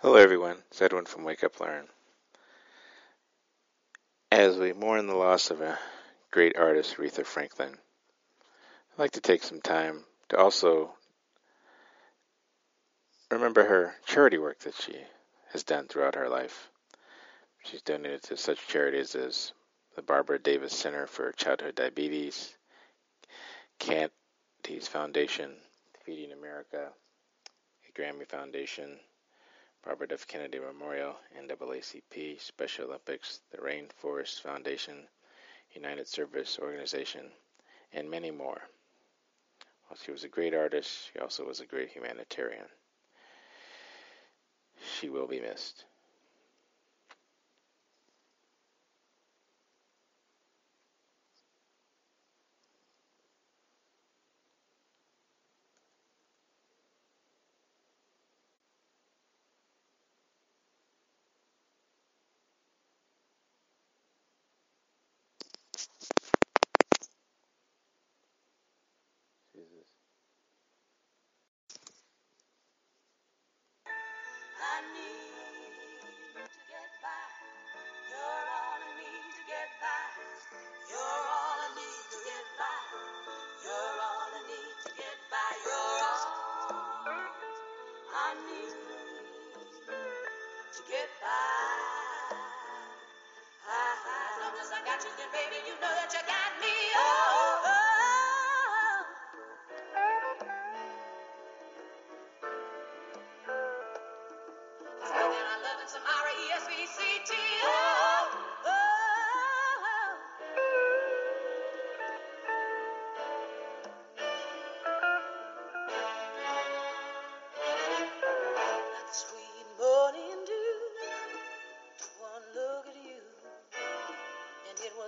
Hello, everyone. It's Edwin from Wake Up Learn. As we mourn the loss of a great artist, Aretha Franklin, I'd like to take some time to also remember her charity work that she has done throughout her life. She's donated to such charities as the Barbara Davis Center for Childhood Diabetes, Candie's Foundation, Feeding America, the Grammy Foundation, Robert F. Kennedy Memorial, NAACP, Special Olympics, the Rainforest Foundation, United Service Organization, and many more. While she was a great artist, she also was a great humanitarian. She will be missed. Jesus. I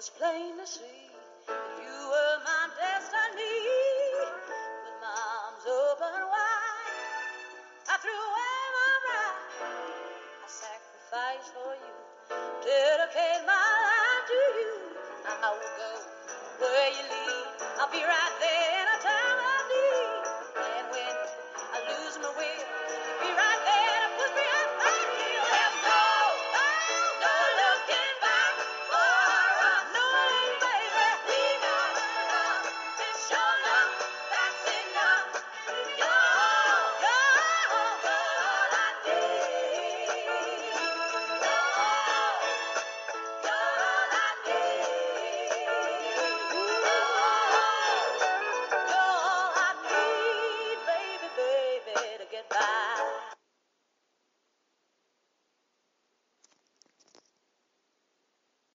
was plain to see that you were my destiny. With my arms open wide, I threw away my pride. I sacrificed for you, dedicate my life to you. I will go where you lead. I'll be right